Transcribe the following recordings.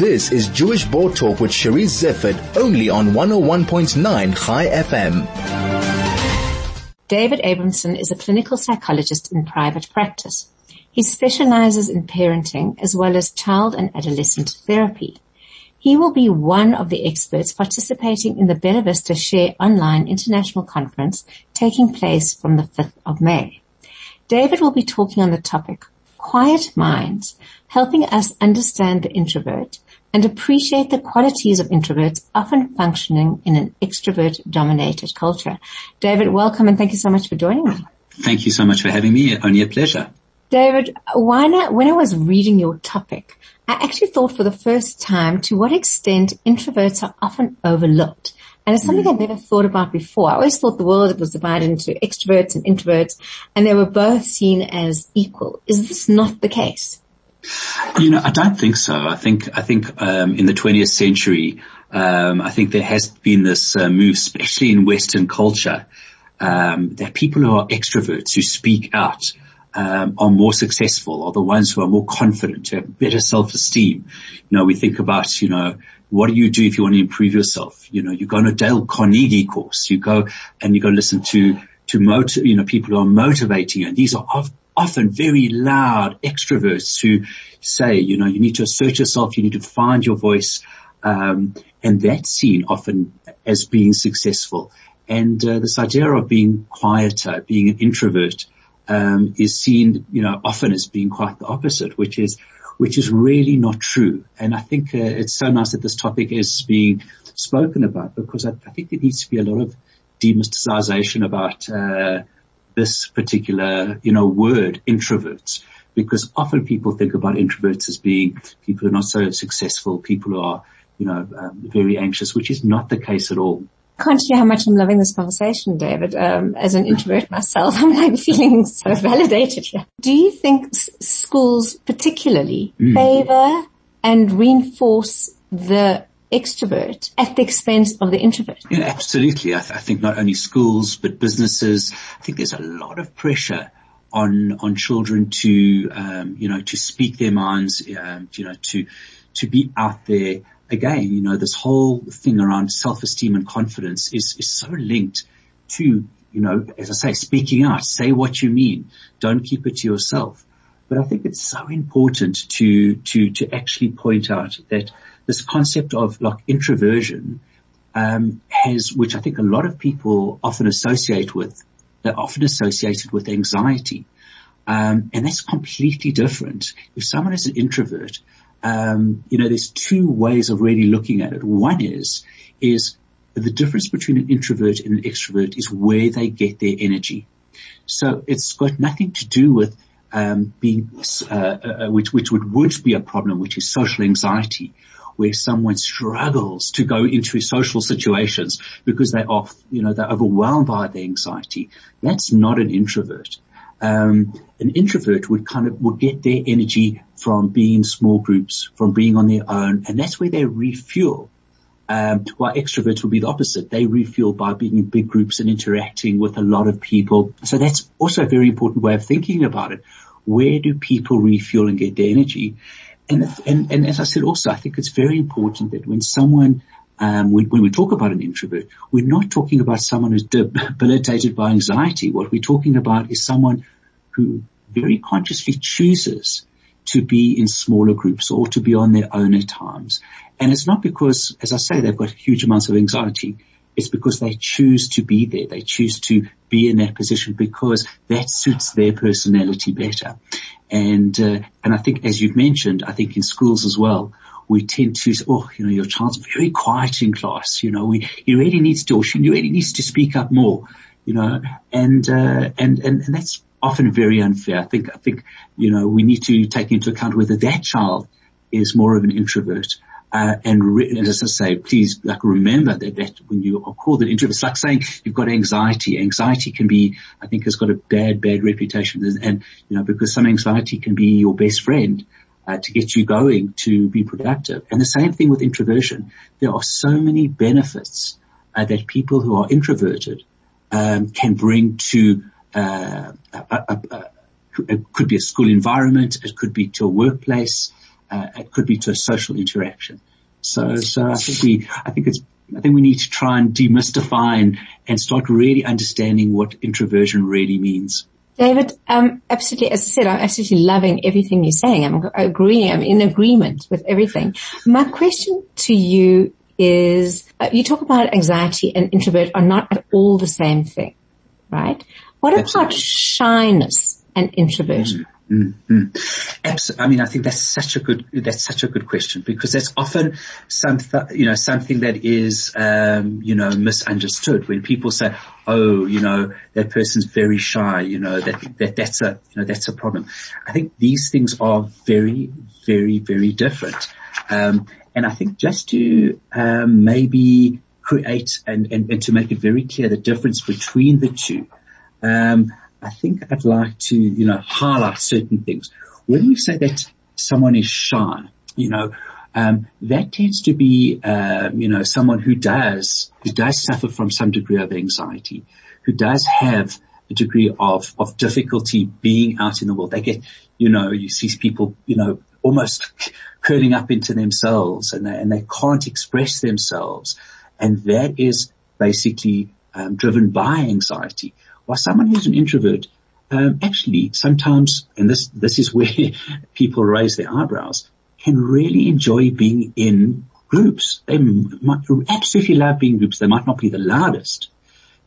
This is Jewish Board Talk with Cherise Zifford, only on 101.9 Chai FM. David Abrahamsohn is a clinical psychologist in private practice. He specializes in parenting as well as child and adolescent therapy. He will be one of the experts participating in the Bella Vista Share Online International Conference taking place from the 5th of May. David will be talking on the topic quiet minds, helping us understand the introvert and appreciate the qualities of introverts often functioning in an extrovert dominated culture. David, welcome and thank you so much for joining me. Thank you so much for having me. It's only a pleasure. David, why not, when I was reading your topic, I actually thought for the first time to what extent introverts are often overlooked. And it's something mm. I'd never thought about before. I always thought the world was divided into extroverts and introverts and they were both seen as equal. Is this not the case? You know, I don't think so. I think, I think, um, in the 20th century, um, I think there has been this uh, move, especially in Western culture, um, that people who are extroverts, who speak out, um, are more successful, are the ones who are more confident, who have better self-esteem. You know, we think about, you know, what do you do if you want to improve yourself? You know, you go on a Dale Carnegie course, you go and you go listen to, to motiv- you know, people who are motivating you. And these are often very loud extroverts who say, you know, you need to assert yourself, you need to find your voice. Um, and that's seen often as being successful. And uh, this idea of being quieter, being an introvert, um, is seen, you know, often as being quite the opposite, which is, which is really not true. And I think uh, it's so nice that this topic is being spoken about because I, I think there needs to be a lot of demysticization about uh, this particular, you know, word, introverts, because often people think about introverts as being people who are not so successful, people who are, you know, um, very anxious, which is not the case at all can't tell you how much I'm loving this conversation, David. Um, as an introvert myself, I'm like feeling so validated here. Do you think s- schools particularly mm. favor and reinforce the extrovert at the expense of the introvert? Yeah, absolutely. I, th- I think not only schools, but businesses. I think there's a lot of pressure on on children to um, you know to speak their minds, um, you know to to be out there again, you know, this whole thing around self-esteem and confidence is, is so linked to, you know, as I say, speaking out, say what you mean. Don't keep it to yourself. But I think it's so important to, to, to actually point out that this concept of like introversion, um, has, which I think a lot of people often associate with, they're often associated with anxiety. Um, and that's completely different. If someone is an introvert, um, you know, there's two ways of really looking at it. One is, is the difference between an introvert and an extrovert is where they get their energy. So it's got nothing to do with um, being, uh, uh, which which would would be a problem, which is social anxiety, where someone struggles to go into social situations because they are, you know, they're overwhelmed by their anxiety. That's not an introvert um, an introvert would kind of would get their energy from being in small groups, from being on their own, and that's where they refuel. Um, while extroverts would be the opposite. They refuel by being in big groups and interacting with a lot of people. So that's also a very important way of thinking about it. Where do people refuel and get their energy? And, and, and as I said also, I think it's very important that when someone um, when, when, we talk about an introvert, we're not talking about someone who's debilitated by anxiety. What we're talking about is someone who very consciously chooses to be in smaller groups or to be on their own at times. And it's not because, as I say, they've got huge amounts of anxiety. It's because they choose to be there. They choose to be in that position because that suits their personality better. And, uh, and I think as you've mentioned, I think in schools as well, we tend to say, oh, you know, your child's very quiet in class. You know, we, he really needs to, or she really needs to speak up more, you know, and, uh, and, and, and that's often very unfair. I think, I think, you know, we need to take into account whether that child is more of an introvert. Uh, and, re- and as I say, please like remember that, that when you are called an introvert, it's like saying you've got anxiety. Anxiety can be, I think has got a bad, bad reputation and, you know, because some anxiety can be your best friend uh, to get you going to be productive. And the same thing with introversion. There are so many benefits uh, that people who are introverted um, can bring to uh, a, a, a, it could be a school environment, it could be to a workplace, uh, it could be to a social interaction. So, so I think we, I think it's, I think we need to try and demystify and, and start really understanding what introversion really means. David, um, absolutely, as I said, I'm absolutely loving everything you're saying. I'm agreeing, I'm in agreement with everything. My question to you is, uh, you talk about anxiety and introvert are not at all the same thing, right? What absolutely. about shyness and introversion? Mm-hmm. Mm-hmm. Absolutely. I mean, I think that's such a good, that's such a good question because that's often something, you know, something that is, um, you know, misunderstood when people say, oh, you know, that person's very shy, you know, that, that, that's a, you know, that's a problem. I think these things are very, very, very different. Um, and I think just to, um, maybe create and, and, and to make it very clear the difference between the two, um, I think I'd like to, you know, highlight certain things. When we say that someone is shy, you know, um, that tends to be, um, you know, someone who does, who does suffer from some degree of anxiety, who does have a degree of, of difficulty being out in the world. They get, you know, you see people, you know, almost curling up into themselves and they, and they can't express themselves. And that is basically um, driven by anxiety. While someone who's an introvert, um, actually sometimes, and this, this is where people raise their eyebrows, can really enjoy being in groups. They might absolutely love being in groups. They might not be the loudest.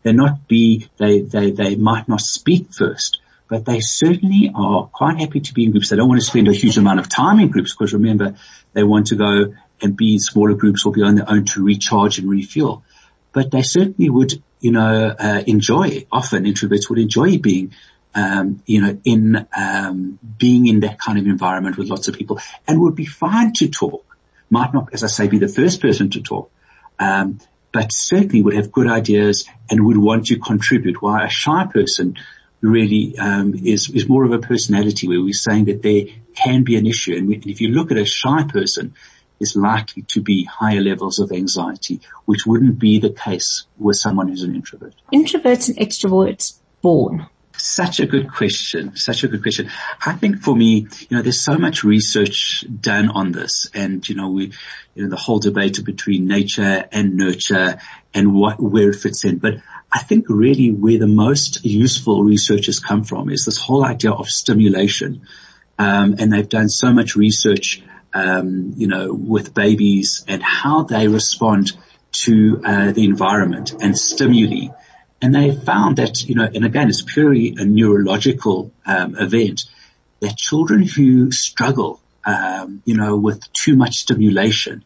They not be, they, they, they might not speak first, but they certainly are quite happy to be in groups. They don't want to spend a huge amount of time in groups because remember, they want to go and be in smaller groups or be on their own to recharge and refuel. But they certainly would you know, uh, enjoy, often introverts would enjoy being, um, you know, in, um, being in that kind of environment with lots of people and would be fine to talk. Might not, as I say, be the first person to talk. Um, but certainly would have good ideas and would want to contribute. While a shy person really um, is is more of a personality, where we're saying that there can be an issue. And, we, and if you look at a shy person, is likely to be higher levels of anxiety, which wouldn't be the case with someone who's an introvert. Introverts and extroverts born. Such a good question. Such a good question. I think for me, you know, there's so much research done on this and, you know, we, you know, the whole debate between nature and nurture and what, where it fits in. But I think really where the most useful research has come from is this whole idea of stimulation. Um, and they've done so much research um, you know, with babies and how they respond to uh, the environment and stimuli. And they found that, you know, and again, it's purely a neurological um, event that children who struggle, um, you know, with too much stimulation,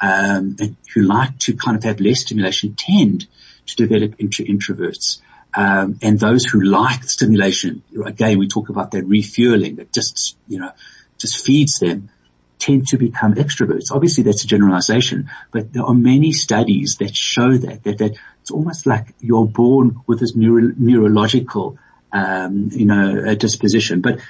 um, and who like to kind of have less stimulation tend to develop into introverts. Um, and those who like stimulation, again, we talk about that refueling that just, you know, just feeds them tend to become extroverts. Obviously that's a generalization, but there are many studies that show that, that, that it's almost like you're born with this neuro, neurological, um, you know, disposition. But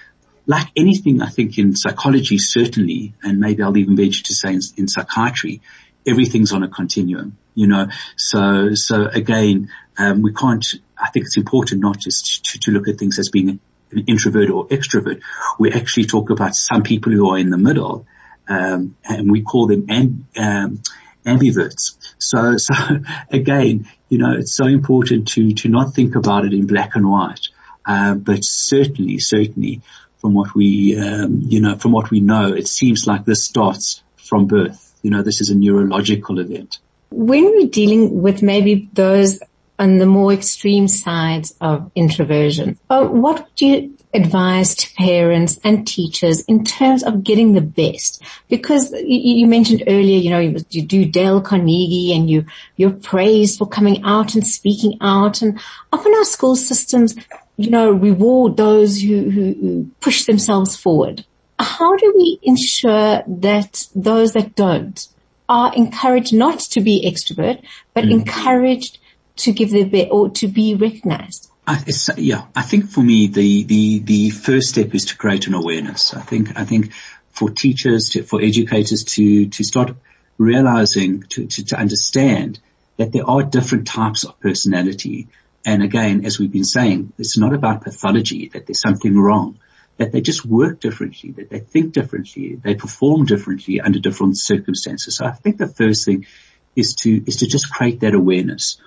like anything, I think in psychology, certainly, and maybe I'll even venture to say in, in psychiatry, everything's on a continuum, you know. So, so again, um, we can't. I think it's important not just to, to look at things as being an introvert or extrovert. We actually talk about some people who are in the middle, um, and we call them amb- um, ambiverts. So, so again, you know, it's so important to to not think about it in black and white, uh, but certainly, certainly, from what we, um, you know, from what we know, it seems like this starts from birth. You know, this is a neurological event. When we're dealing with maybe those on the more extreme sides of introversion, uh, what would you advise to parents and teachers in terms of getting the best? Because you, mentioned earlier, you know, you, you, do Dale Carnegie and you, you're praised for coming out and speaking out and often our school systems, you know, reward those who, who, who push themselves forward. How do we ensure that those that don't are encouraged not to be extrovert, but mm. encouraged to give their best or to be recognized? I, yeah, I think for me the, the, the first step is to create an awareness. I think, I think for teachers, to, for educators to, to start realizing, to, to, to understand that there are different types of personality. And again, as we've been saying, it's not about pathology, that there's something wrong. that they just work differently, that they think differently, they perform differently under different circumstances. So I think the first thing is to, is to just create that awareness.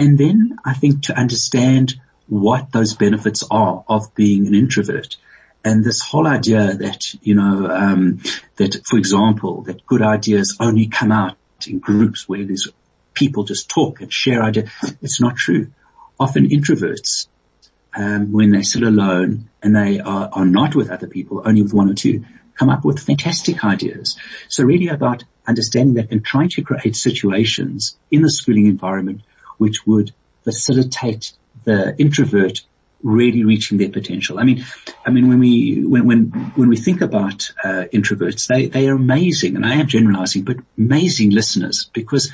And then I think to understand what those benefits are of being an introvert. And this whole idea that, you know, um, that, for example, that good ideas only come out in groups where there's people just talk and share ideas. It's not true. Often introverts, um, when they sit alone and they are, are not with other people, only with one or two, come up with fantastic ideas. So really about understanding that and trying to create situations in the schooling environment which would facilitate the introvert really reaching their potential. I mean, I mean, when we, when, when, when we think about, uh, introverts, they, they are amazing and I am generalizing, but amazing listeners because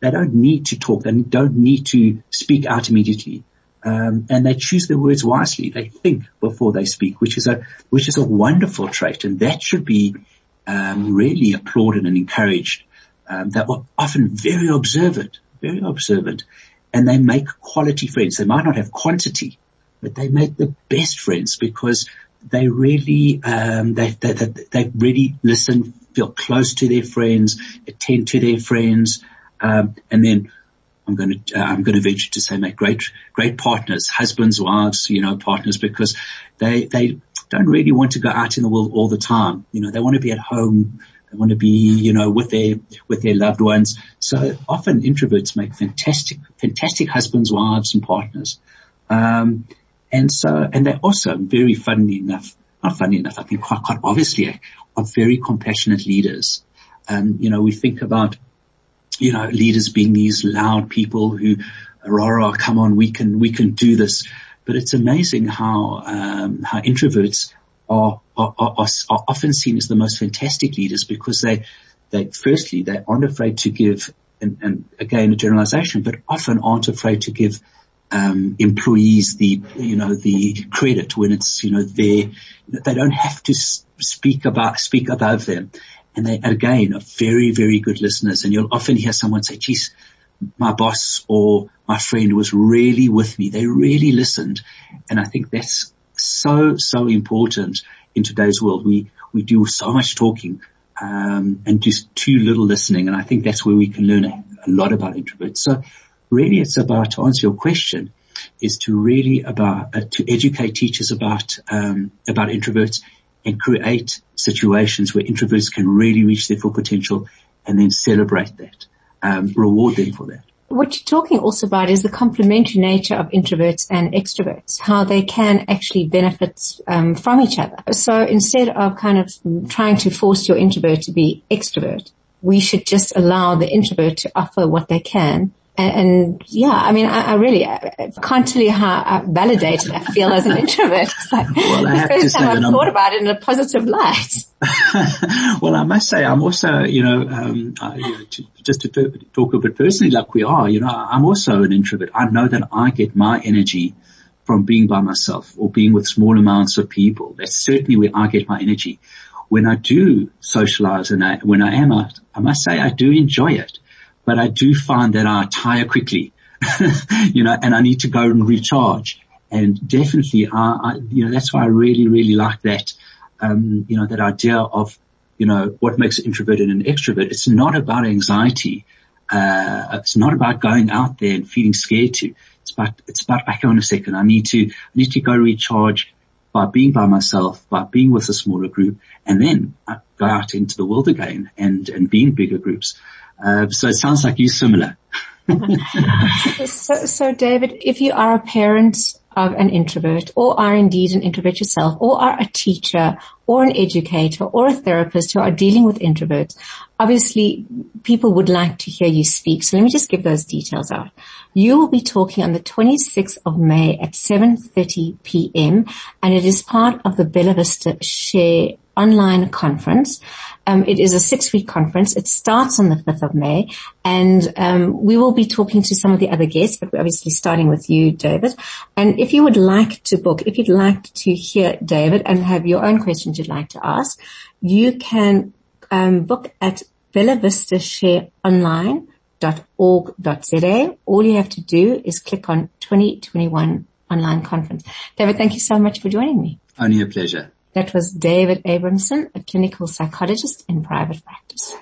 they don't need to talk. They don't need to speak out immediately. Um, and they choose their words wisely. They think before they speak, which is a, which is a wonderful trait. And that should be, um, really applauded and encouraged. Um, they are often very observant, very observant and they make quality friends. They might not have quantity, but they make the best friends because they really, um, they, they, they, they, really listen, feel close to their friends, attend to their friends, um, and then I'm going to, uh, I'm going to venture to say make great, great partners, husbands, wives, you know, partners because they, they don't really want to go out in the world all the time. You know, they want to be at home. They want to be, you know, with their, with their loved ones. So often introverts make fantastic, fantastic husbands, wives and partners. Um, and so, and they're also very funny enough, not funny enough, I think quite, quite obviously are very compassionate leaders. Um, you know, we think about, you know, leaders being these loud people who, rah, come on, we can, we can do this. But it's amazing how, um, how introverts are, are, are, are often seen as the most fantastic leaders because they, they, firstly, they aren't afraid to give, and, and again, a generalization, but often aren't afraid to give um, employees the you know the credit when it's you know they they don't have to speak about speak above them, and they again are very very good listeners. And you'll often hear someone say, "Geez, my boss or my friend was really with me. They really listened," and I think that's so so important in today's world. We we do so much talking um, and just too little listening, and I think that's where we can learn a, a lot about introverts. So really it's about, to answer your question, is to really about, uh, to educate teachers about, um, about introverts and create situations where introverts can really reach their full potential and then celebrate that, um, reward them for that. What you're talking also about is the complementary nature of introverts and extroverts, how they can actually benefit um, from each other. So instead of kind of trying to force your introvert to be extrovert, we should just allow the introvert to offer what they can and, and yeah, I mean, I, I really I can't tell you how validated I feel as an introvert. It's like well, I have the first time I've thought I'm, about it in a positive light. well, I must say, I'm also, you know, um, I, you know to, just to talk a bit personally, like we are, you know, I'm also an introvert. I know that I get my energy from being by myself or being with small amounts of people. That's certainly where I get my energy. When I do socialize and I, when I am out, I must say I do enjoy it but I do find that I tire quickly, you know, and I need to go and recharge. And definitely, I, I you know, that's why I really, really like that, um, you know, that idea of, you know, what makes an introvert and an extrovert. It's not about anxiety. Uh, it's not about going out there and feeling scared to. It's about, it's about, back on a second. I need to, I need to go recharge by being by myself, by being with a smaller group, and then I go out into the world again and, and be in bigger groups. Uh, so it sounds like you're similar. so, so David, if you are a parent of an introvert or are indeed an introvert yourself or are a teacher or an educator or a therapist who are dealing with introverts, obviously people would like to hear you speak. So let me just give those details out. You will be talking on the 26th of May at 7.30 p.m. and it is part of the Bella Vista Share online conference. Um, it is a six-week conference. It starts on the 5th of May, and um, we will be talking to some of the other guests, but we're obviously starting with you, David. And if you would like to book, if you'd like to hear David and have your own questions you'd like to ask, you can um, book at bella vista share bellavista.shareonline.org.za. All you have to do is click on 2021 online conference. David, thank you so much for joining me. Only a pleasure. That was David Abrahamsohn, a clinical psychologist in private practice.